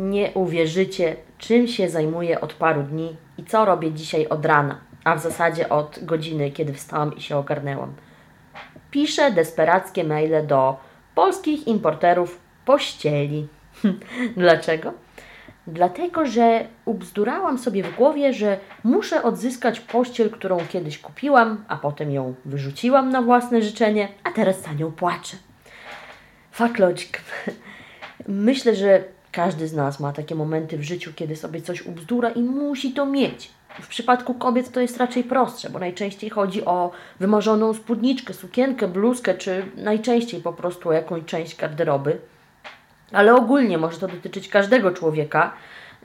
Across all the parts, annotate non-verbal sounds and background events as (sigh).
Nie uwierzycie, czym się zajmuję od paru dni i co robię dzisiaj od rana, a w zasadzie od godziny, kiedy wstałam i się ogarnęłam. Piszę desperackie maile do polskich importerów pościeli. (laughs) Dlaczego? Dlatego, że ubzdurałam sobie w głowie, że muszę odzyskać pościel, którą kiedyś kupiłam, a potem ją wyrzuciłam na własne życzenie, a teraz za nią płaczę. Fuck logic. (laughs) Myślę, że każdy z nas ma takie momenty w życiu, kiedy sobie coś ubzdura i musi to mieć. W przypadku kobiet to jest raczej prostsze, bo najczęściej chodzi o wymarzoną spódniczkę, sukienkę, bluzkę, czy najczęściej po prostu jakąś część garderoby. Ale ogólnie może to dotyczyć każdego człowieka,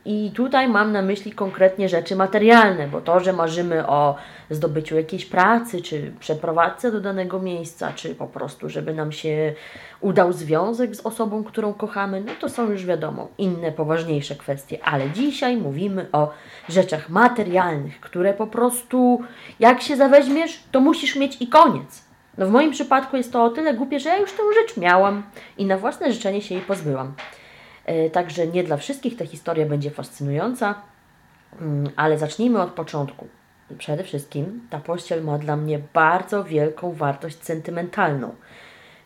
i tutaj mam na myśli konkretnie rzeczy materialne, bo to, że marzymy o zdobyciu jakiejś pracy, czy przeprowadzce do danego miejsca, czy po prostu, żeby nam się udał związek z osobą, którą kochamy, no to są już wiadomo inne, poważniejsze kwestie. Ale dzisiaj mówimy o rzeczach materialnych, które po prostu, jak się zaweźmiesz, to musisz mieć i koniec. No w moim przypadku jest to o tyle głupie, że ja już tę rzecz miałam i na własne życzenie się jej pozbyłam. E, także nie dla wszystkich ta historia będzie fascynująca, mm, ale zacznijmy od początku. Przede wszystkim ta pościel ma dla mnie bardzo wielką wartość sentymentalną,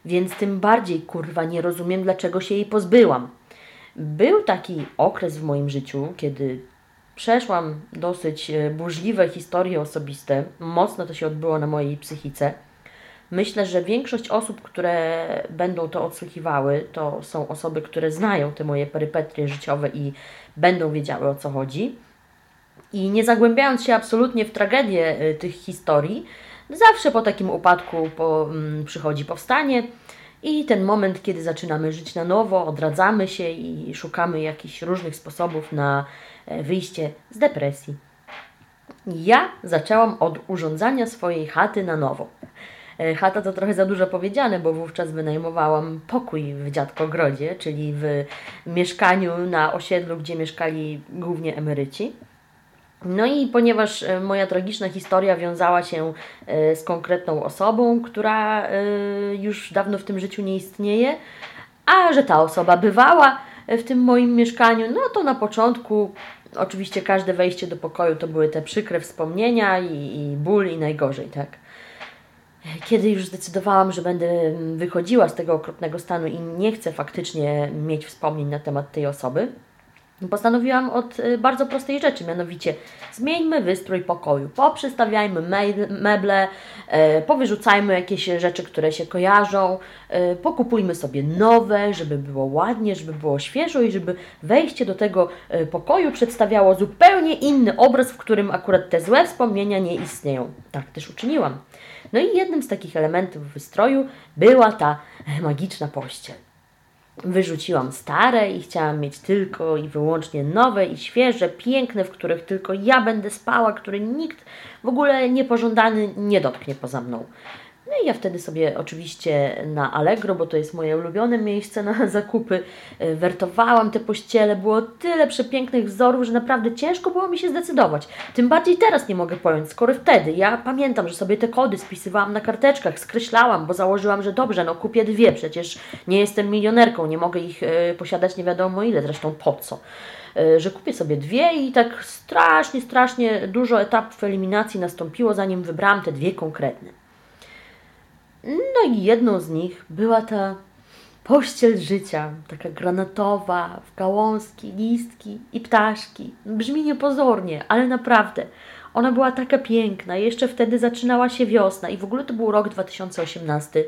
więc tym bardziej kurwa nie rozumiem, dlaczego się jej pozbyłam. Był taki okres w moim życiu, kiedy przeszłam dosyć e, burzliwe historie osobiste, mocno to się odbyło na mojej psychice Myślę, że większość osób, które będą to odsłuchiwały, to są osoby, które znają te moje perypetrie życiowe i będą wiedziały o co chodzi. I nie zagłębiając się absolutnie w tragedię y, tych historii, zawsze po takim upadku po, mm, przychodzi powstanie i ten moment, kiedy zaczynamy żyć na nowo, odradzamy się i szukamy jakichś różnych sposobów na e, wyjście z depresji. Ja zaczęłam od urządzania swojej chaty na nowo. E, chata to trochę za dużo powiedziane, bo wówczas wynajmowałam pokój w Dziadkogrodzie, czyli w mieszkaniu na osiedlu, gdzie mieszkali głównie emeryci. No i ponieważ e, moja tragiczna historia wiązała się e, z konkretną osobą, która już dawno w tym życiu nie istnieje, a że ta osoba bywała w tym moim mieszkaniu, no to na początku oczywiście każde wejście do pokoju to były te przykre wspomnienia i, i ból i najgorzej, tak. Kiedy już zdecydowałam, że będę wychodziła z tego okropnego stanu i nie chcę faktycznie mieć wspomnień na temat tej osoby, postanowiłam od y, bardzo prostej rzeczy, mianowicie zmieńmy wystrój pokoju, poprzestawiajmy meble, y, powyrzucajmy jakieś rzeczy, które się kojarzą, y, pokupujmy sobie nowe, żeby było ładnie, żeby było świeżo i żeby wejście do tego pokoju przedstawiało zupełnie inny obraz, w którym akurat te złe wspomnienia nie istnieją. Tak też uczyniłam. No i jednym z takich elementów wystroju była ta magiczna pościel. Wyrzuciłam stare i chciałam mieć tylko i wyłącznie nowe i świeże, piękne, w których tylko ja będę spała, które nikt w ogóle niepożądany nie dotknie poza mną. No i ja wtedy sobie oczywiście na Allegro, bo to jest moje ulubione miejsce na (laughs) zakupy, e, wertowałam te pościele. Było tyle przepięknych wzorów, że naprawdę ciężko było mi się zdecydować. Tym bardziej teraz nie mogę pojąć, skoro wtedy ja pamiętam, że sobie te kody spisywałam na karteczkach, skreślałam, bo założyłam, że dobrze, no kupię dwie, przecież nie jestem milionerką, nie mogę ich y, posiadać nie wiadomo ile, zresztą po co e, że kupię sobie dwie i tak strasznie, strasznie dużo etapów eliminacji nastąpiło, zanim wybrałam te dwie konkretne. No i jedną z nich była ta pościel życia, taka granatowa, w gałązki, listki i ptaszki. Brzmi niepozornie, ale naprawdę. Ona była taka piękna, jeszcze wtedy zaczynała się wiosna i w ogóle to był rok 2018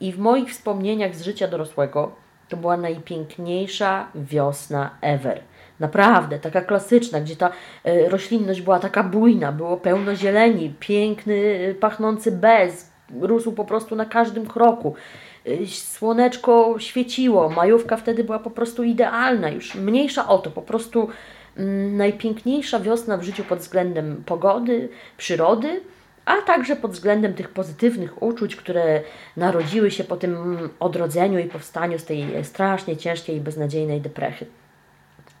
i w moich wspomnieniach z życia dorosłego to była najpiękniejsza wiosna ever. Naprawdę, taka klasyczna, gdzie ta y, roślinność była taka bujna, było pełno zieleni, piękny, y, pachnący bez, rósł po prostu na każdym kroku. Y, słoneczko świeciło, majówka wtedy była po prostu idealna, już mniejsza o to, po prostu mm, najpiękniejsza wiosna w życiu pod względem pogody, przyrody, a także pod względem tych pozytywnych uczuć, które narodziły się po tym odrodzeniu i powstaniu z tej strasznie ciężkiej i beznadziejnej deprechy.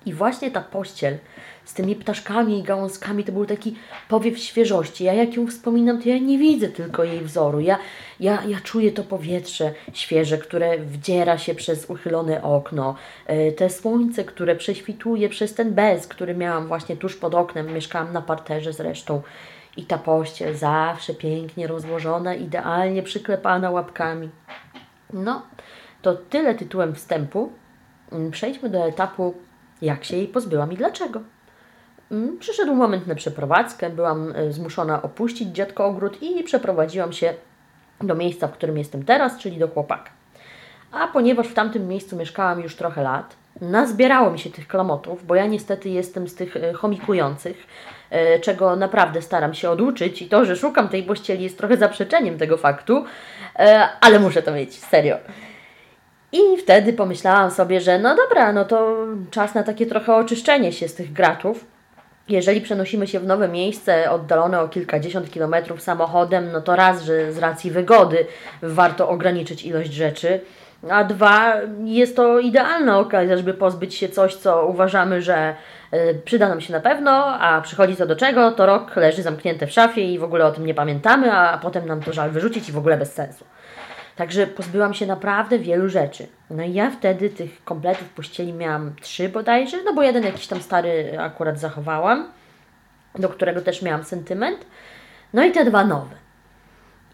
I właśnie ta pościel z tymi ptaszkami i gałązkami to był taki powiew świeżości. Ja jak ją wspominam, to ja nie widzę tylko jej wzoru. Ja, ja, ja czuję to powietrze świeże, które wdziera się przez uchylone okno. E, te słońce, które prześwituje przez ten bez, który miałam właśnie tuż pod oknem. Mieszkałam na parterze zresztą. I ta pościel zawsze pięknie rozłożona, idealnie przyklepana łapkami. No, to tyle tytułem wstępu. Mm, przejdźmy do etapu, jak się jej pozbyłam i dlaczego. Mm, przyszedł moment na przeprowadzkę, byłam e, zmuszona opuścić dziadko ogród i przeprowadziłam się do miejsca, w którym jestem teraz, czyli do chłopaka. A ponieważ w tamtym miejscu mieszkałam już trochę lat, nazbierało mi się tych klamotów, bo ja niestety jestem z tych e, chomikujących, e, czego naprawdę staram się oduczyć i to, że szukam tej pościeli jest trochę zaprzeczeniem tego faktu, ale muszę to mieć, serio. I wtedy pomyślałam sobie, że no dobra, no to czas na takie trochę oczyszczenie się z tych gratów. Jeżeli przenosimy się w nowe miejsce, oddalone o kilkadziesiąt kilometrów samochodem, no to raz, że z racji wygody warto ograniczyć ilość rzeczy, a dwa, jest to idealna okazja, żeby pozbyć się coś, co uważamy, że e, przyda nam się na pewno, a przychodzi co do czego, to rok leży zamknięte w szafie i w ogóle o tym nie pamiętamy, a potem nam to żal wyrzucić i w ogóle bez sensu. Także pozbyłam się naprawdę wielu rzeczy. No i ja wtedy tych kompletów pościeli miałam trzy bodajże, no bo jeden jakiś tam stary akurat zachowałam, do którego też miałam sentyment. No i te dwa nowe.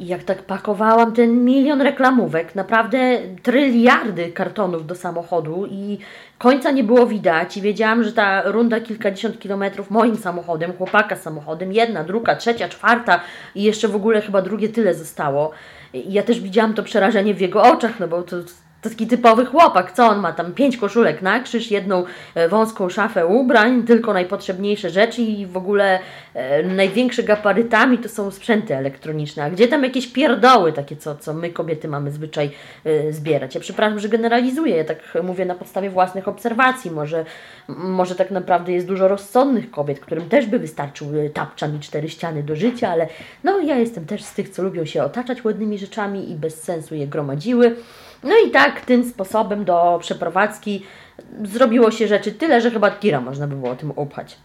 I jak tak pakowałam ten milion reklamówek, naprawdę tryliardy kartonów do samochodu i końca nie było widać i wiedziałam, że ta runda kilkadziesiąt kilometrów moim samochodem, chłopaka samochodem, jedna, druga, trzecia, czwarta i jeszcze w ogóle chyba drugie tyle zostało. Ja też widziałam to przerażenie w jego oczach, no bo to to taki typowy chłopak, co on ma tam? Pięć koszulek na krzyż, jedną e, wąską szafę ubrań, tylko najpotrzebniejsze rzeczy i w ogóle e, największe gaparytami to są sprzęty elektroniczne. A gdzie tam jakieś pierdoły takie, co, co my kobiety mamy zwyczaj e, zbierać? Ja przepraszam, że generalizuję, ja tak mówię na podstawie własnych obserwacji. Może, może tak naprawdę jest dużo rozsądnych kobiet, którym też by wystarczył e, tapczan i cztery ściany do życia, ale no ja jestem też z tych, co lubią się otaczać ładnymi rzeczami i bez sensu je gromadziły. No i tak tym sposobem do przeprowadzki zrobiło się rzeczy tyle, że chyba tira można by było tym upchać.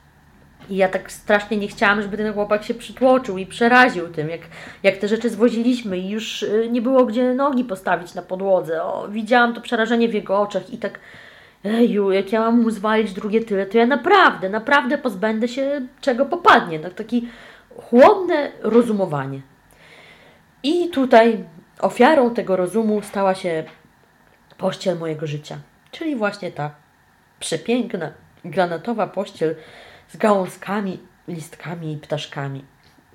I ja tak strasznie nie chciałam, żeby ten chłopak się przytłoczył i przeraził tym, jak, jak te rzeczy zwoziliśmy i już y, nie było gdzie nogi postawić na podłodze. O, widziałam to przerażenie w jego oczach i tak eju, jak ja mam mu zwalić drugie tyle, to ja naprawdę, naprawdę pozbędę się czego popadnie. Tak, taki chłodne rozumowanie. I tutaj Ofiarą tego rozumu stała się pościel mojego życia, czyli właśnie ta przepiękna, granatowa pościel z gałązkami, listkami i ptaszkami.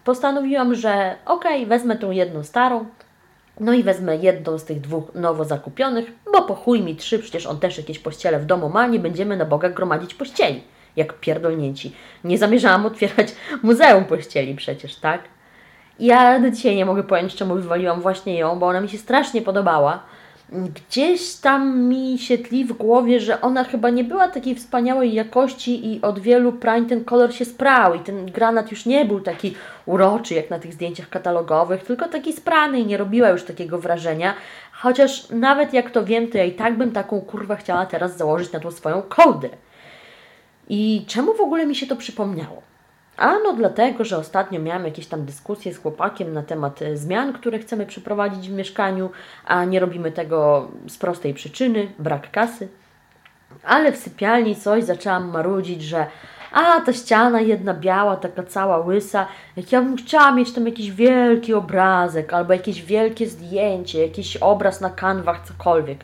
Postanowiłam, że okej, okay, wezmę tą jedną starą, no i wezmę jedną z tych dwóch nowo zakupionych, bo po chuj mi trzy, przecież on też jakieś pościele w domu ma, nie będziemy na Boga gromadzić pościeli, jak pierdolnięci. Nie zamierzałam otwierać muzeum pościeli przecież, tak? Ja do dzisiaj nie mogę pojąć, czemu wywaliłam właśnie ją, bo ona mi się strasznie podobała. Gdzieś tam mi się tli w głowie, że ona chyba nie była takiej wspaniałej jakości i od wielu prań ten kolor się sprał i ten granat już nie był taki uroczy jak na tych zdjęciach katalogowych, tylko taki sprany i nie robiła już takiego wrażenia. Chociaż nawet jak to wiem, to ja i tak bym taką kurwę chciała teraz założyć na tą swoją kołdę. I czemu w ogóle mi się to przypomniało? Ano dlatego, że ostatnio miałam jakieś tam dyskusje z chłopakiem na temat e, zmian, które chcemy przeprowadzić w mieszkaniu, a nie robimy tego z prostej przyczyny brak kasy. Ale w sypialni coś zaczęłam marudzić, że a ta ściana jedna biała, taka cała łysa, jak ja bym chciała mieć tam jakiś wielki obrazek, albo jakieś wielkie zdjęcie, jakiś obraz na kanwach, cokolwiek.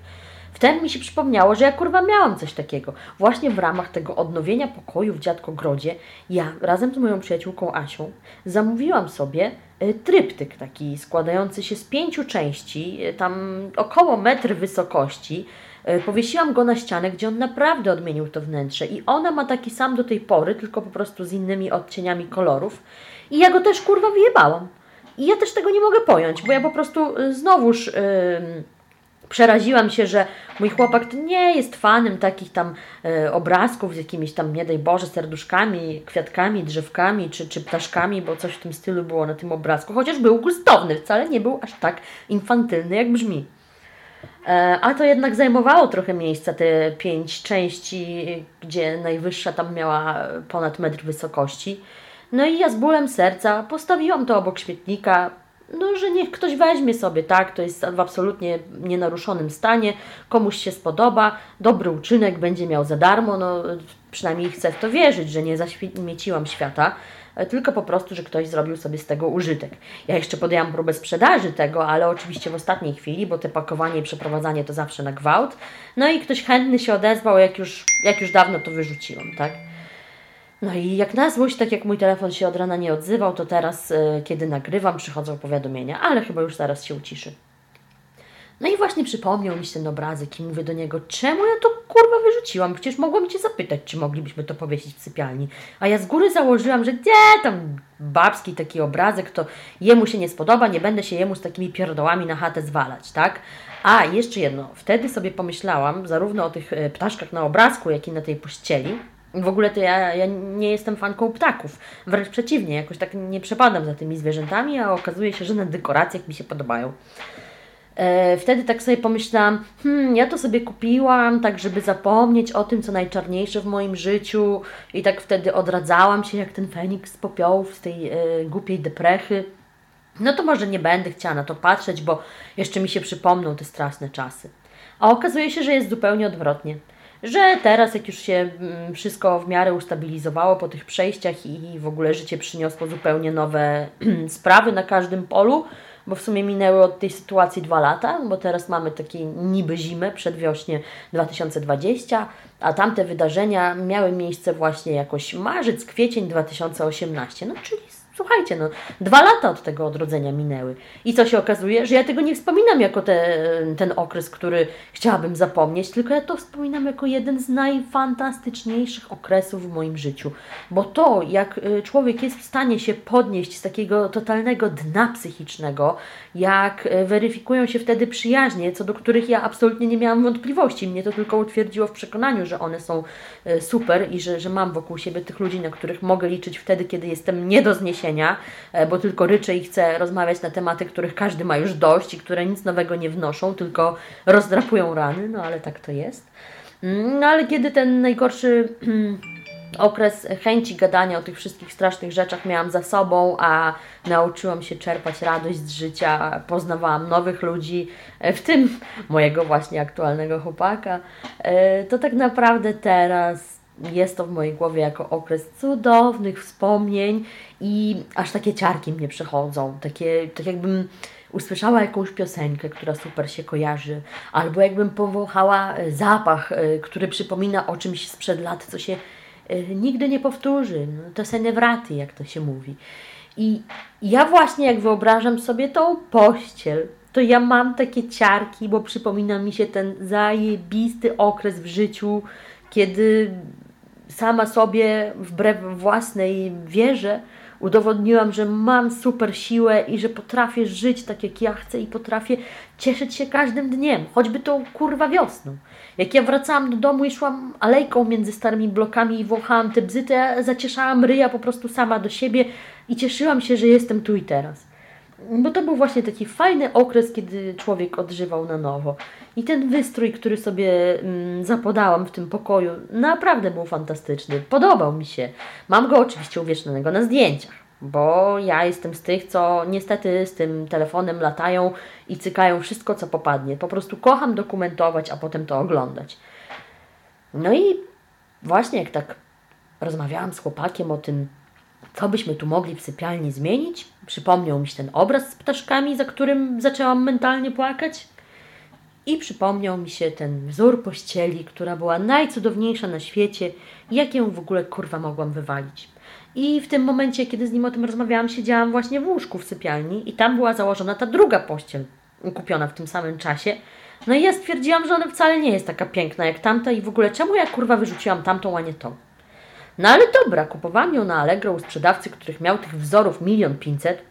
Wtedy mi się przypomniało, że ja kurwa miałam coś takiego. Właśnie w ramach tego odnowienia pokoju w Dziadkogrodzie ja razem z moją przyjaciółką Asią zamówiłam sobie e, tryptyk taki składający się z pięciu części, e, tam około metr wysokości. E, powiesiłam go na ścianę, gdzie on naprawdę odmienił to wnętrze i ona ma taki sam do tej pory, tylko po prostu z innymi odcieniami kolorów. I ja go też kurwa wyjebałam. I ja też tego nie mogę pojąć, bo ja po prostu znowuż... Yy, Przeraziłam się, że mój chłopak nie jest fanem takich tam e, obrazków z jakimiś tam, nie daj Boże, serduszkami, kwiatkami, drzewkami czy, czy ptaszkami, bo coś w tym stylu było na tym obrazku. Chociaż był gustowny, wcale nie był aż tak infantylny, jak brzmi. E, a to jednak zajmowało trochę miejsca, te pięć części, gdzie najwyższa tam miała ponad metr wysokości. No i ja z bólem serca postawiłam to obok śmietnika, no, że niech ktoś weźmie sobie, tak? To jest w absolutnie nienaruszonym stanie, komuś się spodoba, dobry uczynek będzie miał za darmo, no przynajmniej chcę w to wierzyć, że nie zaśmieciłam świata, tylko po prostu, że ktoś zrobił sobie z tego użytek. Ja jeszcze podjęłam próbę sprzedaży tego, ale oczywiście w ostatniej chwili, bo te pakowanie i przeprowadzanie to zawsze na gwałt. No i ktoś chętny się odezwał, jak już, jak już dawno to wyrzuciłam, tak? No i jak na złość, tak jak mój telefon się od rana nie odzywał, to teraz, y, kiedy nagrywam, przychodzą powiadomienia, ale chyba już zaraz się uciszy. No i właśnie przypomniał mi się ten obrazek i mówię do niego, czemu ja to kurwa wyrzuciłam? Przecież mogłam Cię zapytać, czy moglibyśmy to powiesić w sypialni. A ja z góry założyłam, że nie, tam babski taki obrazek, to jemu się nie spodoba, nie będę się jemu z takimi pierdołami na chatę zwalać, tak? A, jeszcze jedno, wtedy sobie pomyślałam zarówno o tych e, ptaszkach na obrazku, jak i na tej pościeli, w ogóle to ja, ja nie jestem fanką ptaków. Wręcz przeciwnie, jakoś tak nie przepadam za tymi zwierzętami, a okazuje się, że na dekoracjach mi się podobają. E, wtedy tak sobie pomyślałam, hmm, ja to sobie kupiłam, tak żeby zapomnieć o tym, co najczarniejsze w moim życiu i tak wtedy odradzałam się jak ten Feniks z popiołów, z tej e, głupiej deprechy. No to może nie będę chciała na to patrzeć, bo jeszcze mi się przypomną te straszne czasy. A okazuje się, że jest zupełnie odwrotnie że teraz jak już się mm, wszystko w miarę ustabilizowało po tych przejściach i w ogóle życie przyniosło zupełnie nowe (clears throat) sprawy na każdym polu, bo w sumie minęły od tej sytuacji dwa lata, bo teraz mamy takie niby zimę, przedwiośnie 2020, a tamte wydarzenia miały miejsce właśnie jakoś marzec, kwiecień 2018, no czyli Słuchajcie, no, dwa lata od tego odrodzenia minęły. I co się okazuje? Że ja tego nie wspominam jako te, ten okres, który chciałabym zapomnieć, tylko ja to wspominam jako jeden z najfantastyczniejszych okresów w moim życiu. Bo to, jak y, człowiek jest w stanie się podnieść z takiego totalnego dna psychicznego, jak y, weryfikują się wtedy przyjaźnie, co do których ja absolutnie nie miałam wątpliwości. Mnie to tylko utwierdziło w przekonaniu, że one są y, super i że, że mam wokół siebie tych ludzi, na których mogę liczyć wtedy, kiedy jestem nie do zniesienia E, bo tylko ryczę i chcę rozmawiać na tematy, których każdy ma już dość i które nic nowego nie wnoszą, tylko rozdrapują rany, no ale tak to jest. Mm, no ale kiedy ten najgorszy (clears throat) okres chęci gadania o tych wszystkich strasznych rzeczach miałam za sobą, a nauczyłam się czerpać radość z życia, poznawałam nowych ludzi, e, w tym mojego właśnie aktualnego chłopaka, e, to tak naprawdę teraz jest to w mojej głowie jako okres cudownych wspomnień i aż takie ciarki mnie przechodzą, takie, tak jakbym usłyszała jakąś piosenkę, która super się kojarzy, albo jakbym powąchała e, zapach, e, który przypomina o czymś sprzed lat, co się e, nigdy nie powtórzy. No, to senewraty, jak to się mówi. I ja właśnie jak wyobrażam sobie tą pościel, to ja mam takie ciarki, bo przypomina mi się ten zajebisty okres w życiu, kiedy sama sobie wbrew własnej wierze udowodniłam, że mam super siłę i że potrafię żyć tak jak ja chcę i potrafię cieszyć się każdym dniem, choćby tą kurwa wiosną. Jak ja wracałam do domu i szłam alejką między starymi blokami i wąchałam te bzy, to ja zacieszałam ryja po prostu sama do siebie i cieszyłam się, że jestem tu i teraz. Bo to był właśnie taki fajny okres, kiedy człowiek odżywał na nowo. I ten wystrój, który sobie mm, zapodałam w tym pokoju, naprawdę był fantastyczny. Podobał mi się. Mam go oczywiście uwiecznionego na zdjęciach, bo ja jestem z tych, co niestety z tym telefonem latają i cykają wszystko, co popadnie. Po prostu kocham dokumentować, a potem to oglądać. No i właśnie jak tak rozmawiałam z chłopakiem o tym, co byśmy tu mogli w sypialni zmienić, przypomniał mi się ten obraz z ptaszkami, za którym zaczęłam mentalnie płakać. I przypomniał mi się ten wzór pościeli, która była najcudowniejsza na świecie, jak ją w ogóle kurwa mogłam wywalić. I w tym momencie, kiedy z nim o tym rozmawiałam, siedziałam właśnie w łóżku w sypialni i tam była założona ta druga pościel, kupiona w tym samym czasie. No i ja stwierdziłam, że ona wcale nie jest taka piękna jak tamta i w ogóle czemu ja kurwa wyrzuciłam tamtą, a nie tą. No ale dobra, kupowałam ją na Allegro u sprzedawcy, których miał tych wzorów milion pięćset.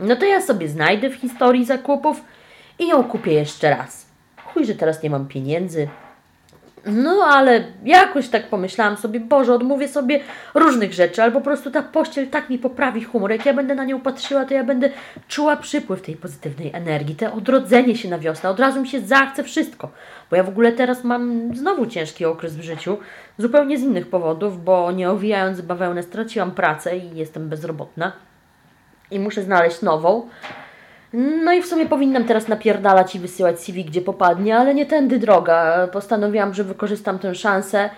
No to ja sobie znajdę w historii zakupów i ją kupię jeszcze raz chuj, że teraz nie mam pieniędzy. No ale jakoś tak pomyślałam sobie, Boże, odmówię sobie różnych rzeczy, albo po prostu ta pościel tak mi poprawi humor. Jak ja będę na nią patrzyła, to ja będę czuła przypływ tej pozytywnej energii, te odrodzenie się na wiosnę. Od razu mi się zachce wszystko. Bo ja w ogóle teraz mam znowu ciężki okres w życiu, zupełnie z innych powodów, bo nie owijając bawełnę straciłam pracę i jestem bezrobotna. I muszę znaleźć nową. No i w sumie powinnam teraz napierdalać i wysyłać CV gdzie popadnie, ale nie tędy droga. Postanowiłam, że wykorzystam tę szansę,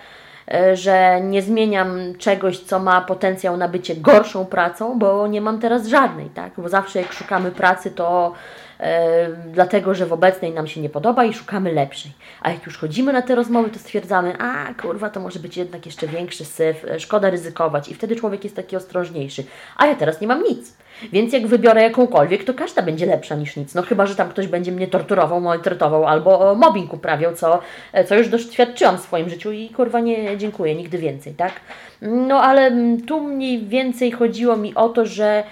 e, że nie zmieniam czegoś, co ma potencjał na bycie gorszą pracą, bo nie mam teraz żadnej, tak? Bo zawsze jak szukamy pracy, to e, dlatego, że w obecnej nam się nie podoba i szukamy lepszej. A jak już chodzimy na te rozmowy, to stwierdzamy, a kurwa, to może być jednak jeszcze większy syf, e, szkoda ryzykować i wtedy człowiek jest taki ostrożniejszy. A ja teraz nie mam nic. Więc jak wybiorę jakąkolwiek, to każda będzie lepsza niż nic. No chyba, że tam ktoś będzie mnie torturował, maltretował albo mobbing uprawiał, co, co już doświadczyłam w swoim życiu i kurwa nie dziękuję, nigdy więcej, tak? No ale tu mniej więcej chodziło mi o to, że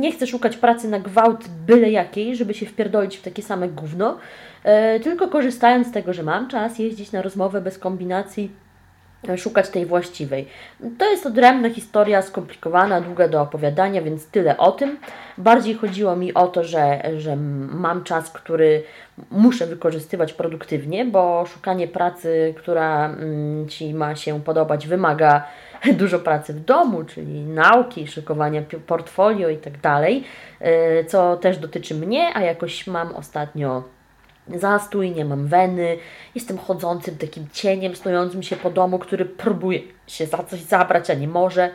nie chcę szukać pracy na gwałt byle jakiej, żeby się wpierdolić w takie same gówno, e, tylko korzystając z tego, że mam czas jeździć na rozmowę bez kombinacji szukać tej właściwej. To jest odrębna historia, skomplikowana, długa do opowiadania, więc tyle o tym. Bardziej chodziło mi o to, że, że mam czas, który muszę wykorzystywać produktywnie, bo szukanie pracy, która mm, Ci ma się podobać, wymaga (laughs) dużo pracy w domu, czyli nauki, szykowania portfolio i tak dalej, e, co też dotyczy mnie, a jakoś mam ostatnio zastój, nie mam weny, jestem chodzącym takim cieniem stojącym się po domu, który próbuje się za coś zabrać, a nie może.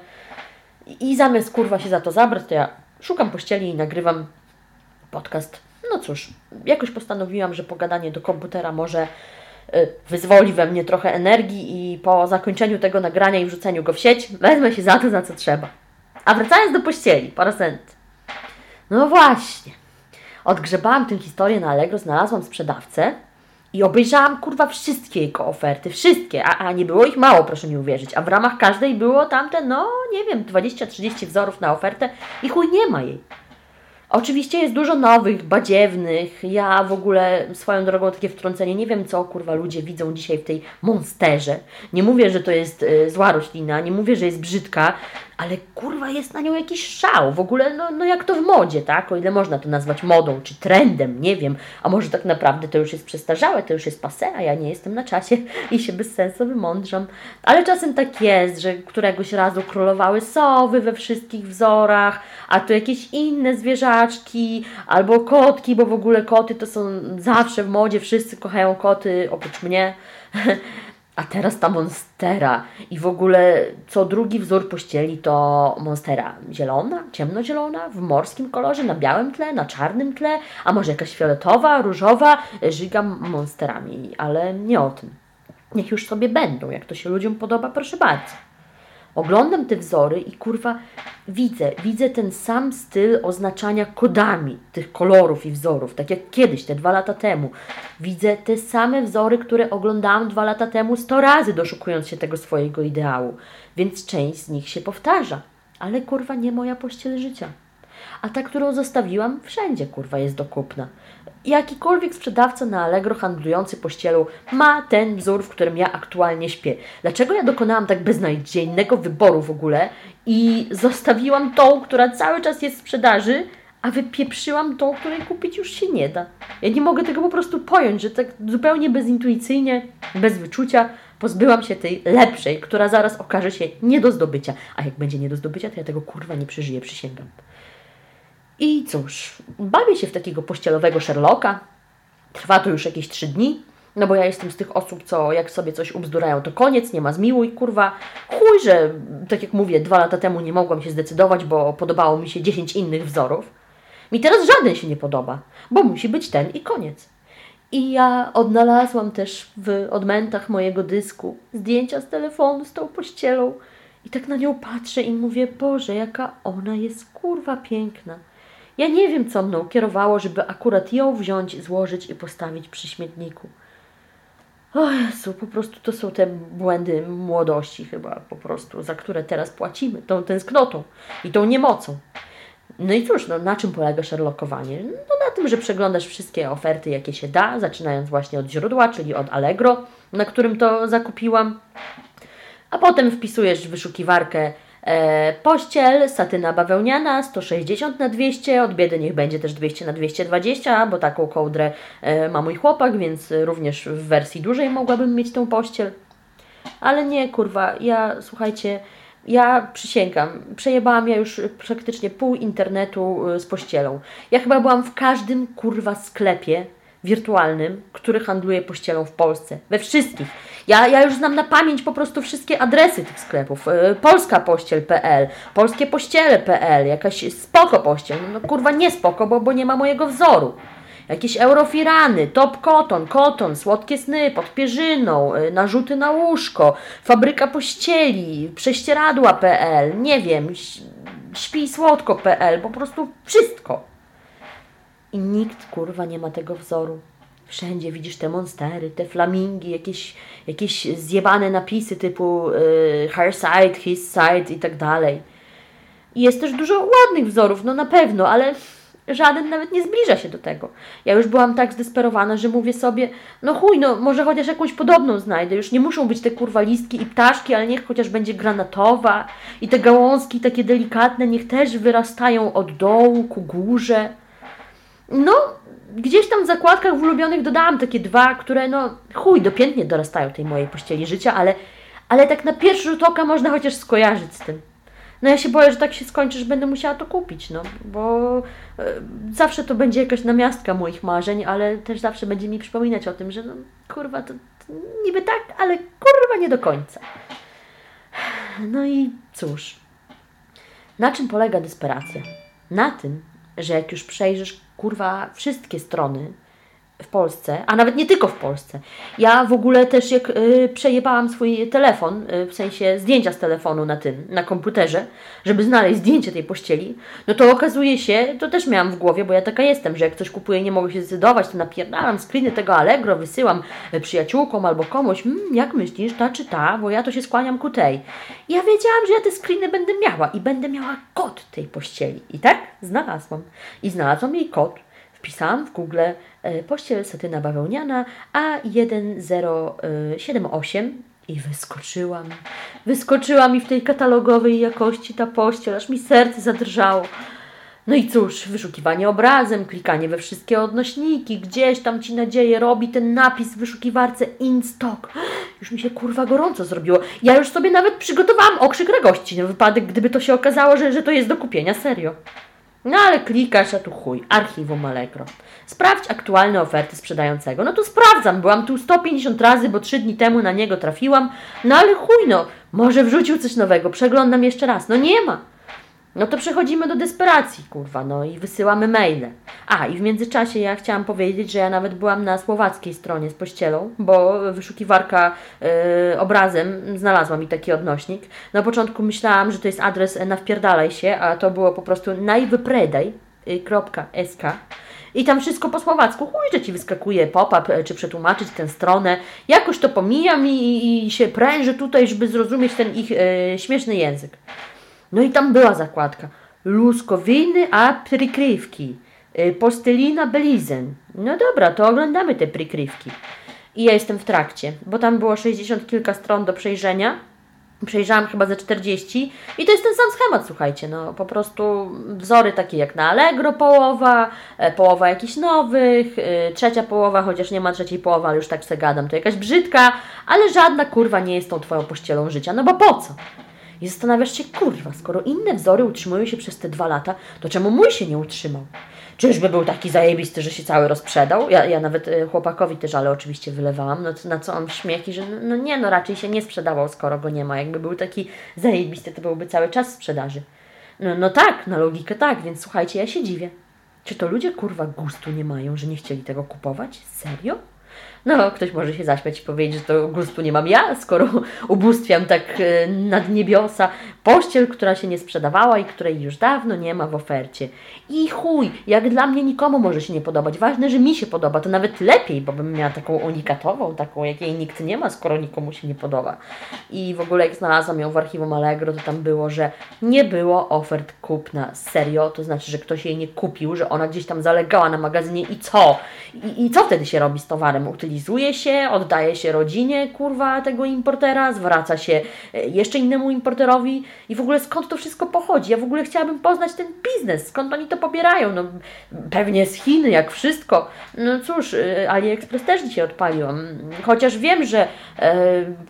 I zamiast kurwa się za to zabrać, to ja szukam pościeli i nagrywam podcast. No cóż, jakoś postanowiłam, że pogadanie do komputera może y, wyzwoli we mnie trochę energii i po zakończeniu tego nagrania i wrzuceniu go w sieć wezmę się za to, za co trzeba. A wracając do pościeli, parasent. No właśnie. Odgrzebałam tę historię na Allegro, znalazłam sprzedawcę i obejrzałam kurwa wszystkie jego oferty, wszystkie, a, a nie było ich mało, proszę mi uwierzyć, a w ramach każdej było tamte, no nie wiem, 20-30 wzorów na ofertę i chuj nie ma jej. Oczywiście jest dużo nowych, badziewnych. Ja w ogóle swoją drogą takie wtrącenie, nie wiem co kurwa ludzie widzą dzisiaj w tej monsterze. Nie mówię, że to jest y, zła roślina, nie mówię, że jest brzydka, ale kurwa jest na nią jakiś szał. W ogóle, no, no jak to w modzie, tak? O ile można to nazwać modą czy trendem, nie wiem. A może tak naprawdę to już jest przestarzałe, to już jest pase, a ja nie jestem na czasie (laughs) i się bez sensu wymądrzam. Ale czasem tak jest, że któregoś razu królowały sowy we wszystkich wzorach, a tu jakieś inne zwierzaczki albo kotki, bo w ogóle koty to są zawsze w modzie, wszyscy kochają koty, oprócz mnie. (laughs) A teraz ta monstera i w ogóle co drugi wzór pościeli to monstera zielona, ciemnozielona, w morskim kolorze, na białym tle, na czarnym tle, a może jakaś fioletowa, różowa. Żygam monsterami, ale nie o tym. Niech już sobie będą, jak to się ludziom podoba, proszę bardzo. Oglądam te wzory i kurwa widzę, widzę ten sam styl oznaczania kodami tych kolorów i wzorów, tak jak kiedyś, te dwa lata temu. Widzę te same wzory, które oglądałam dwa lata temu sto razy, doszukując się tego swojego ideału. Więc część z nich się powtarza. Ale kurwa nie moja pościel życia. A ta, którą zostawiłam, wszędzie kurwa jest do kupna jakikolwiek sprzedawca na Allegro handlujący pościelą ma ten wzór, w którym ja aktualnie śpię. Dlaczego ja dokonałam tak beznadziejnego wyboru w ogóle i zostawiłam tą, która cały czas jest w sprzedaży, a wypieprzyłam tą, której kupić już się nie da. Ja nie mogę tego po prostu pojąć, że tak zupełnie bezintuicyjnie, bez wyczucia pozbyłam się tej lepszej, która zaraz okaże się nie do zdobycia. A jak będzie nie do zdobycia, to ja tego kurwa nie przeżyję, przysięgam. I cóż, bawię się w takiego pościelowego Sherlocka. Trwa to już jakieś trzy dni, no bo ja jestem z tych osób, co jak sobie coś ubzdurają, to koniec, nie ma zmiłuj, kurwa. Chuj, że tak jak mówię, dwa lata temu nie mogłam się zdecydować, bo podobało mi się dziesięć innych wzorów. Mi teraz żaden się nie podoba, bo musi być ten i koniec. I ja odnalazłam też w odmętach mojego dysku zdjęcia z telefonu z tą pościelą i tak na nią patrzę i mówię, Boże, jaka ona jest kurwa piękna. Ja nie wiem, co mną kierowało, żeby akurat ją wziąć, złożyć i postawić przy śmietniku. O Jezu, po prostu to są te błędy młodości chyba po prostu, za które teraz płacimy, tą tęsknotą i tą niemocą. No i cóż, no, na czym polega szerlokowanie? No na tym, że przeglądasz wszystkie oferty, jakie się da, zaczynając właśnie od źródła, czyli od Allegro, na którym to zakupiłam. A potem wpisujesz w wyszukiwarkę pościel, satyna bawełniana 160 na 200, od biedy niech będzie też 200 na 220, bo taką kołdrę e, ma mój chłopak, więc również w wersji dużej mogłabym mieć tą pościel. Ale nie, kurwa, ja słuchajcie, ja przysięgam, przejebałam ja już praktycznie pół internetu y, z pościelą. Ja chyba byłam w każdym kurwa sklepie wirtualnym, który handluje pościelą w Polsce. We wszystkich. Ja, ja już znam na pamięć po prostu wszystkie adresy tych sklepów. Y, polskapościel.pl, polskiepościele.pl, jakaś spoko pościel. No kurwa nie spoko, bo, bo nie ma mojego wzoru. Jakieś eurofirany, top koton, koton, słodkie sny pod pierzyną, y, narzuty na łóżko, fabryka pościeli, prześcieradła.pl, nie wiem, śpij słodko.pl, po prostu wszystko. I nikt kurwa nie ma tego wzoru. Wszędzie widzisz te monstery, te flamingi, jakieś, jakieś zjebane napisy typu y, her side, his side i tak dalej. I jest też dużo ładnych wzorów, no na pewno, ale żaden nawet nie zbliża się do tego. Ja już byłam tak zdesperowana, że mówię sobie, no chuj, no może chociaż jakąś podobną znajdę. Już nie muszą być te kurwa listki i ptaszki, ale niech chociaż będzie granatowa i te gałązki takie delikatne niech też wyrastają od dołu ku górze. No, gdzieś tam w zakładkach ulubionych dodałam takie dwa, które no chuj, dopiętnie dorastają tej mojej pościeli życia, ale, ale tak na pierwszy rzut oka można chociaż skojarzyć z tym. No ja się boję, że tak się skończy, że będę musiała to kupić, no, bo e, zawsze to będzie jakaś namiastka moich marzeń, ale też zawsze będzie mi przypominać o tym, że no, kurwa, to, to niby tak, ale kurwa nie do końca. No i cóż, na czym polega desperacja? Na tym, że jak już przejrzysz kurwa wszystkie strony, w Polsce, a nawet nie tylko w Polsce. Ja w ogóle też jak y, przejebałam swój telefon, y, w sensie zdjęcia z telefonu na tym, na komputerze, żeby znaleźć zdjęcie tej pościeli, no to okazuje się, to też miałam w głowie, bo ja taka jestem, że jak coś kupuję nie mogę się zdecydować, to napierdalam screeny tego Allegro, wysyłam y, przyjaciółkom albo komuś, mmm, jak myślisz, ta czy ta, bo ja to się skłaniam ku tej. Ja wiedziałam, że ja te screeny będę miała i będę miała kod tej pościeli. I tak znalazłam. I znalazłam jej kod wpisałam w Google pościel satyna bawełniana A1078 i wyskoczyłam. Wyskoczyła mi w tej katalogowej jakości ta pościel, aż mi serce zadrżało. No i cóż, wyszukiwanie obrazem, klikanie we wszystkie odnośniki, gdzieś tam ci nadzieję robi ten napis w wyszukiwarce in stock. Już mi się kurwa gorąco zrobiło. Ja już sobie nawet przygotowałam okrzyk radości na wypadek, gdyby to się okazało, że, że to jest do kupienia, serio. No ale klikasz, a tu chuj, archiwum Allegro. Sprawdź aktualne oferty sprzedającego. No to sprawdzam, byłam tu 150 razy, bo 3 dni temu na niego trafiłam. No ale chuj no, może wrzucił coś nowego, przeglądam jeszcze raz. No nie ma. No to przechodzimy do desperacji, kurwa, no i wysyłamy maile. A, i w międzyczasie ja chciałam powiedzieć, że ja nawet byłam na słowackiej stronie z pościelą, bo wyszukiwarka yy, obrazem znalazła mi taki odnośnik. Na początku myślałam, że to jest adres na wpierdalaj się, a to było po prostu najwypredaj.sk i tam wszystko po słowacku. Chuj, że Ci wyskakuje pop-up, czy przetłumaczyć tę stronę. Jakoś to pomijam i, i się prężę tutaj, żeby zrozumieć ten ich yy, śmieszny język. No i tam była zakładka. Luskowiny a przykrywki. Y, postelina belizen. No dobra, to oglądamy te przykrywki. I ja jestem w trakcie, bo tam było 60 kilka stron do przejrzenia. Przejrzałam chyba ze 40 i to jest ten sam schemat, słuchajcie, no po prostu wzory takie jak na Allegro połowa, e, połowa jakichś nowych, y, trzecia połowa, chociaż nie ma trzeciej połowy, ale już tak se gadam, to jakaś brzydka, ale żadna kurwa nie jest tą Twoją pościelą życia, no bo po co? I zastanawiasz się, kurwa, skoro inne wzory utrzymują się przez te dwa lata, to czemu mój się nie utrzymał? Czyżby był taki zajebisty, że się cały rozprzedał? Ja, ja nawet e, chłopakowi też, ale oczywiście wylewałam, no, na co on śmieki, że no, no nie, no raczej się nie sprzedawał, skoro go nie ma. Jakby był taki zajebisty, to byłby cały czas sprzedaży. No, no tak, na logikę tak, więc słuchajcie, ja się dziwię. Czy to ludzie kurwa gustu nie mają, że nie chcieli tego kupować? Serio? No, ktoś może się zaśmiać i powiedzieć, że to gustu nie mam ja, skoro ubóstwiam tak e, nad niebiosa pościel, która się nie sprzedawała i której już dawno nie ma w ofercie. I chuj, jak dla mnie nikomu może się nie podobać. Ważne, że mi się podoba, to nawet lepiej, bo bym miała taką unikatową, taką, jakiej nikt nie ma, skoro nikomu się nie podoba. I w ogóle jak znalazłam ją w archiwum Allegro, to tam było, że nie było ofert kupna. Serio, to znaczy, że ktoś jej nie kupił, że ona gdzieś tam zalegała na magazynie i co? I, i co wtedy się robi z towarem? Utylizuje się, oddaje się rodzinie, kurwa, tego importera, zwraca się e, jeszcze innemu importerowi i w ogóle skąd to wszystko pochodzi? Ja w ogóle chciałabym poznać ten biznes, skąd oni to pobierają? No pewnie z Chin, jak wszystko. No cóż, e, AliExpress też dzisiaj odpaliłam. Chociaż wiem, że e,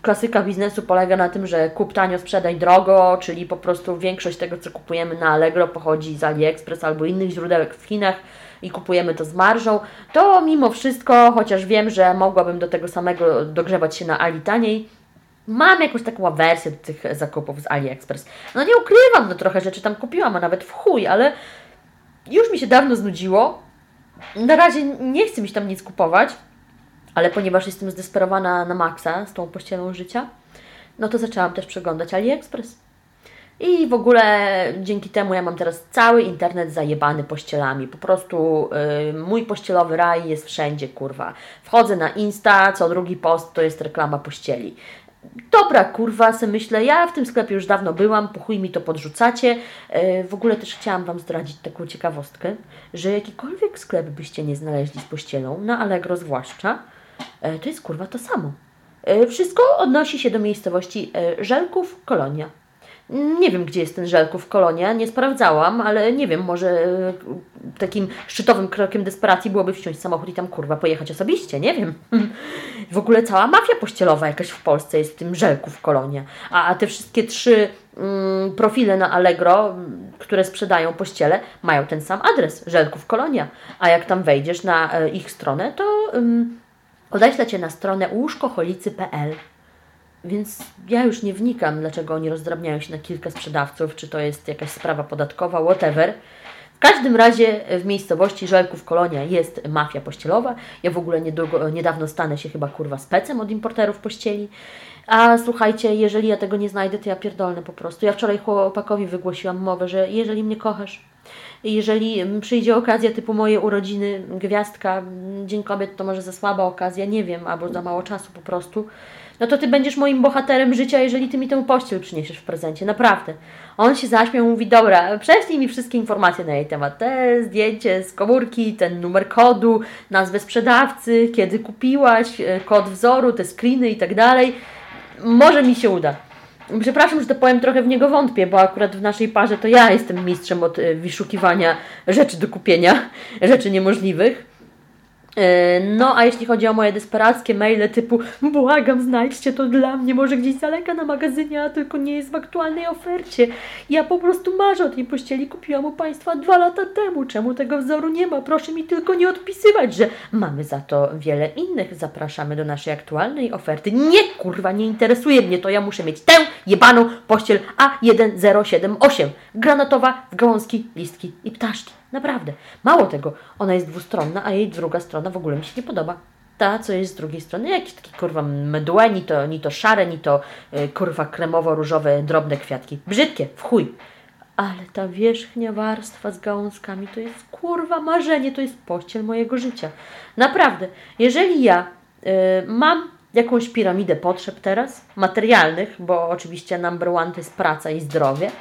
klasyka biznesu polega na tym, że kup tanio, sprzedaj drogo, czyli po prostu większość tego, co kupujemy na Allegro pochodzi z AliExpress albo innych źródeł w Chinach i kupujemy to z marżą, to mimo wszystko, chociaż wiem, że mogłabym do tego samego dogrzewać się na Ali taniej, mam jakąś taką wersję do tych zakupów z AliExpress. No nie ukrywam, no trochę rzeczy tam kupiłam, a nawet w chuj, ale już mi się dawno znudziło. Na razie nie chcę mi się tam nic kupować, ale ponieważ jestem zdesperowana na maksa z tą pościelą życia, no to zaczęłam też przeglądać AliExpress. I w ogóle dzięki temu ja mam teraz cały internet zajebany pościelami. Po prostu yy, mój pościelowy raj jest wszędzie, kurwa. Wchodzę na Insta, co drugi post to jest reklama pościeli. Dobra, kurwa, se myślę, ja w tym sklepie już dawno byłam, po chuj mi to podrzucacie. Yy, w ogóle też chciałam Wam zdradzić taką ciekawostkę, że jakikolwiek sklep byście nie znaleźli z pościelą, na Allegro zwłaszcza, yy, to jest kurwa to samo. Yy, wszystko odnosi się do miejscowości yy, Żelków, Kolonia. Nie wiem, gdzie jest ten Żelków Kolonia, nie sprawdzałam, ale nie wiem, może e, takim szczytowym krokiem desperacji byłoby wsiąść samochód i tam kurwa pojechać osobiście, nie wiem. (laughs) W ogóle cała mafia pościelowa jakaś w Polsce jest w tym Żelków Kolonia. A, te wszystkie trzy mm, profile na Allegro, które sprzedają pościele, mają ten sam adres, Żelków Kolonia. A jak tam wejdziesz na e, ich stronę, to um, odeślę Cię na stronę łóżkocholicy.pl więc ja już nie wnikam, dlaczego oni rozdrabniają się na kilka sprzedawców, czy to jest jakaś sprawa podatkowa, whatever. W każdym razie w miejscowości Żelków Kolonia jest mafia pościelowa. Ja w ogóle niedługo, niedawno stanę się chyba kurwa specem od importerów pościeli. A słuchajcie, jeżeli ja tego nie znajdę, to ja pierdolę po prostu. Ja wczoraj chłopakowi wygłosiłam mowę, że jeżeli mnie kochasz, jeżeli przyjdzie okazja typu moje urodziny, gwiazdka, Dzień Kobiet, to może za słaba okazja, nie wiem, albo za mało czasu po prostu, no to ty będziesz moim bohaterem życia, jeżeli ty mi tę pościel przyniesiesz w prezencie, naprawdę. On się zaśmiał, mówi, dobra, prześlij mi wszystkie informacje na jej temat, te zdjęcie z komórki, ten numer kodu, nazwę sprzedawcy, kiedy kupiłaś, e, kod wzoru, te screeny i tak dalej. Może mi się uda. Przepraszam, że to powiem, trochę w niego wątpię, bo akurat w naszej parze to ja jestem mistrzem od e, wyszukiwania rzeczy do kupienia, (laughs) rzeczy niemożliwych. E, no, a jeśli chodzi o moje desperackie maile typu błagam, znajdźcie to dla mnie, może gdzieś zalega na magazynie, a tylko nie jest w aktualnej ofercie. Ja po prostu marzę o tej pościeli, kupiłam u Państwa dwa lata temu. Czemu tego wzoru nie ma? Proszę mi tylko nie odpisywać, że mamy za to wiele innych. Zapraszamy do naszej aktualnej oferty. Nie, kurwa, nie interesuje mnie to. Ja muszę mieć tę jebaną pościel A1078. Granatowa w gałązki, listki i ptaszki. Naprawdę. Mało tego, ona jest dwustronna, a jej druga strona w ogóle mi się nie podoba. Ta, co jest z drugiej strony, jakieś takie kurwa mdłe, ni to, ni to szare, ni to y, kurwa kremowo-różowe, drobne kwiatki. Brzydkie, w chuj. Ale ta wierzchnia warstwa z gałązkami to jest kurwa marzenie, to jest pościel mojego życia. Naprawdę, jeżeli ja y, mam jakąś piramidę potrzeb teraz, materialnych, bo oczywiście number one to jest praca i zdrowie,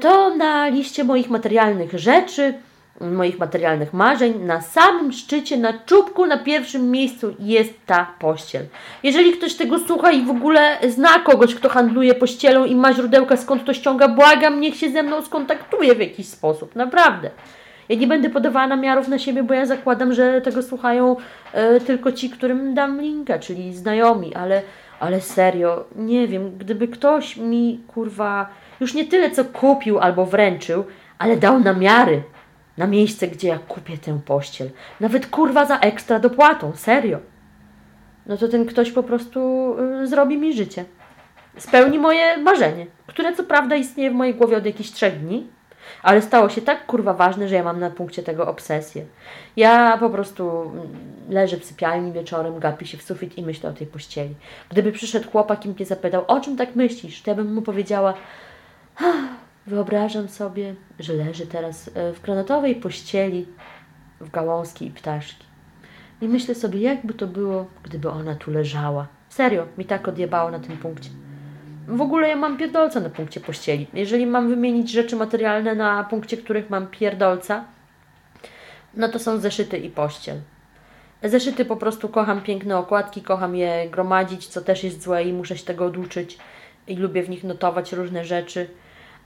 to na liście moich materialnych rzeczy, moich materialnych marzeń, na samym szczycie, na czubku, na pierwszym miejscu jest ta pościel. Jeżeli ktoś tego słucha i w ogóle zna kogoś, kto handluje pościelą i ma źródełka skąd to ściąga, błagam, niech się ze mną skontaktuje w jakiś sposób, naprawdę. Ja nie będę podawała namiarów na siebie, bo ja zakładam, że tego słuchają e, tylko ci, którym dam linka, czyli znajomi, ale, ale serio, nie wiem, gdyby ktoś mi, kurwa, już nie tyle co kupił albo wręczył, ale dał namiary na miejsce, gdzie ja kupię tę pościel. Nawet kurwa za ekstra dopłatą, serio. No to ten ktoś po prostu y, zrobi mi życie. Spełni moje marzenie, które co prawda istnieje w mojej głowie od jakichś trzech dni, Ale stało się tak kurwa ważne, że ja mam na punkcie tego obsesję. Ja po prostu mm, leżę w sypialni wieczorem, gapię się w sufit i myślę o tej pościeli. Gdyby przyszedł chłopak i mnie zapytał, o czym tak myślisz, to ja bym mu powiedziała, "Ah, wyobrażam sobie, że leży teraz e, w granatowej pościeli w gałązki i ptaszki. I myślę sobie, jakby to było, gdyby ona tu leżała. Serio, mi tak odjebało na tym punkcie. W ogóle ja mam pierdolca na punkcie pościeli. Jeżeli mam wymienić rzeczy materialne na punkcie, których mam pierdolca, no to są zeszyty i pościel. Zeszyty po prostu kocham piękne okładki, kocham je gromadzić, co też jest złe i muszę się tego oduczyć i lubię w nich notować różne rzeczy.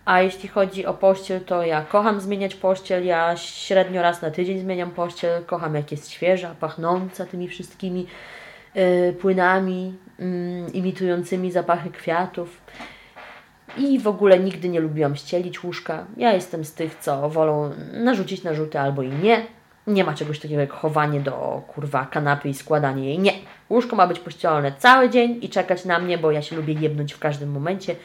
A jeśli chodzi o pościel, to ja kocham zmieniać pościel, ja średnio raz na tydzień zmieniam pościel, kocham jak jest świeża, pachnąca tymi wszystkimi y, płynami y, imitującymi zapachy kwiatów. I w ogóle nigdy nie lubiłam ścielić łóżka. Ja jestem z tych, co wolą narzucić narzuty albo i nie. Nie ma czegoś takiego jak chowanie do kurwa kanapy i składanie jej. Nie. Łóżko ma być pościelone cały dzień i czekać na mnie, bo ja się lubię jebnąć w każdym momencie.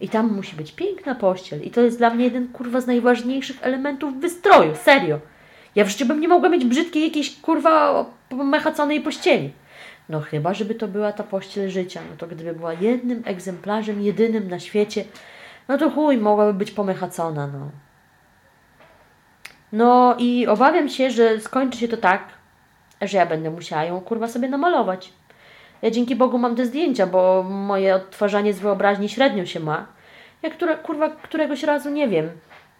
I tam musi być piękna pościel. I to jest dla mnie jeden kurwa z najważniejszych elementów wystroju. Serio. Ja w życiu bym nie mogła mieć brzydkiej jakiejś kurwa mechaconej pościeli. No chyba, żeby to była ta pościel życia. No to gdyby była jednym egzemplarzem, jedynym na świecie, no to chuj, mogłaby być pomechacona, no. No i obawiam się, że skończy się to tak, że ja będę musiała ją kurwa sobie namalować. Ja dzięki Bogu mam te zdjęcia, bo moje odtwarzanie z wyobraźni średnio się ma. Ja która, kurwa któregoś razu nie wiem.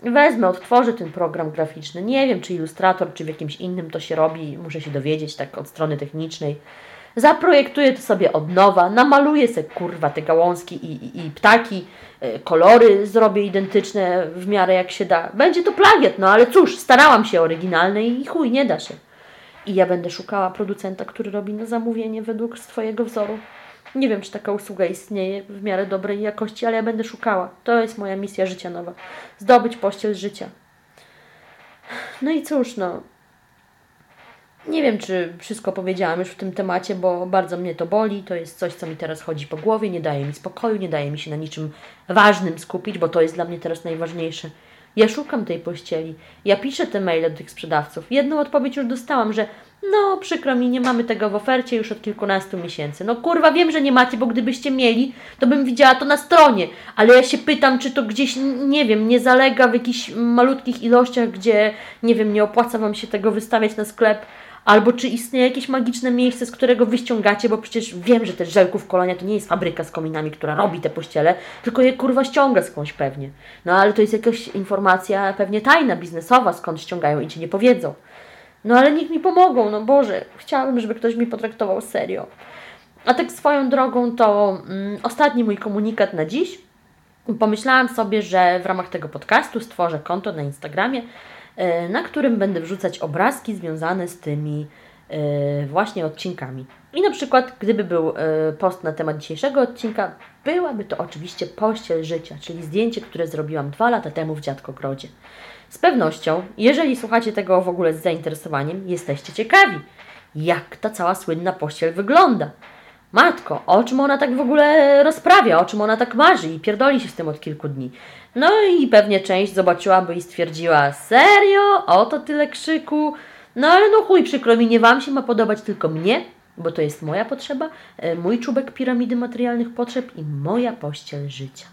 Wezmę, odtworzę ten program graficzny. Nie wiem, czy Illustrator, czy w jakimś innym to się robi. Muszę się dowiedzieć tak od strony technicznej. Zaprojektuję to sobie od nowa, namaluję sobie kurwa te gałązki i, i, i ptaki, y, kolory zrobię identyczne w miarę jak się da. Będzie to plagiat, no ale cóż, starałam się oryginalne i chuj, nie da się. I ja będę szukała producenta, który robi na zamówienie według swojego wzoru. Nie wiem, czy taka usługa istnieje w miarę dobrej jakości, ale ja będę szukała. To jest moja misja życia nowa. Zdobyć pościel życia. No i cóż, no. Nie wiem, czy wszystko powiedziałam już w tym temacie, bo bardzo mnie to boli. To jest coś, co mi teraz chodzi po głowie, nie daje mi spokoju, nie daje mi się na niczym ważnym skupić, bo to jest dla mnie teraz najważniejsze. Ja szukam tej pościeli. Ja piszę te maile do tych sprzedawców. Jedną odpowiedź już dostałam, że no przykro mi, nie mamy tego w ofercie już od kilkunastu miesięcy. No kurwa, wiem, że nie macie, bo gdybyście mieli, to bym widziała to na stronie. Ale ja się pytam, czy to gdzieś, nie wiem, nie zalega w jakichś malutkich ilościach, gdzie, nie wiem, nie opłaca Wam się tego wystawiać na sklep. Albo czy istnieje jakieś magiczne miejsce, z którego wyściągacie, bo przecież wiem, że też Żelków Kolonia to nie jest fabryka z kominami, która robi te pościele, tylko je kurwa ściąga skądś pewnie. No ale to jest jakaś informacja pewnie tajna, biznesowa, skąd ściągają i Ci nie powiedzą. No ale niech mi pomogą, no Boże, chciałabym, żeby ktoś mi potraktował serio. A tak swoją drogą to mm, ostatni mój komunikat na dziś. Pomyślałam sobie, że w ramach tego podcastu stworzę konto na Instagramie, na którym będę wrzucać obrazki związane z tymi e, właśnie odcinkami. I na przykład, gdyby był e, post na temat dzisiejszego odcinka, byłaby to oczywiście pościel życia, czyli zdjęcie, które zrobiłam dwa lata temu w Dziadkogrodzie. Z pewnością, jeżeli słuchacie tego w ogóle z zainteresowaniem, jesteście ciekawi, jak ta cała słynna pościel wygląda. Matko, o czym ona tak w ogóle rozprawia, o czym ona tak marzy i pierdoli się z tym od kilku dni. No i pewnie część zobaczyłaby i stwierdziła, serio? Oto tyle krzyku? No ale no chuj, przykro mi, nie Wam się ma podobać, tylko mnie, bo to jest moja potrzeba, e, mój czubek piramidy materialnych potrzeb i moja pościel życia.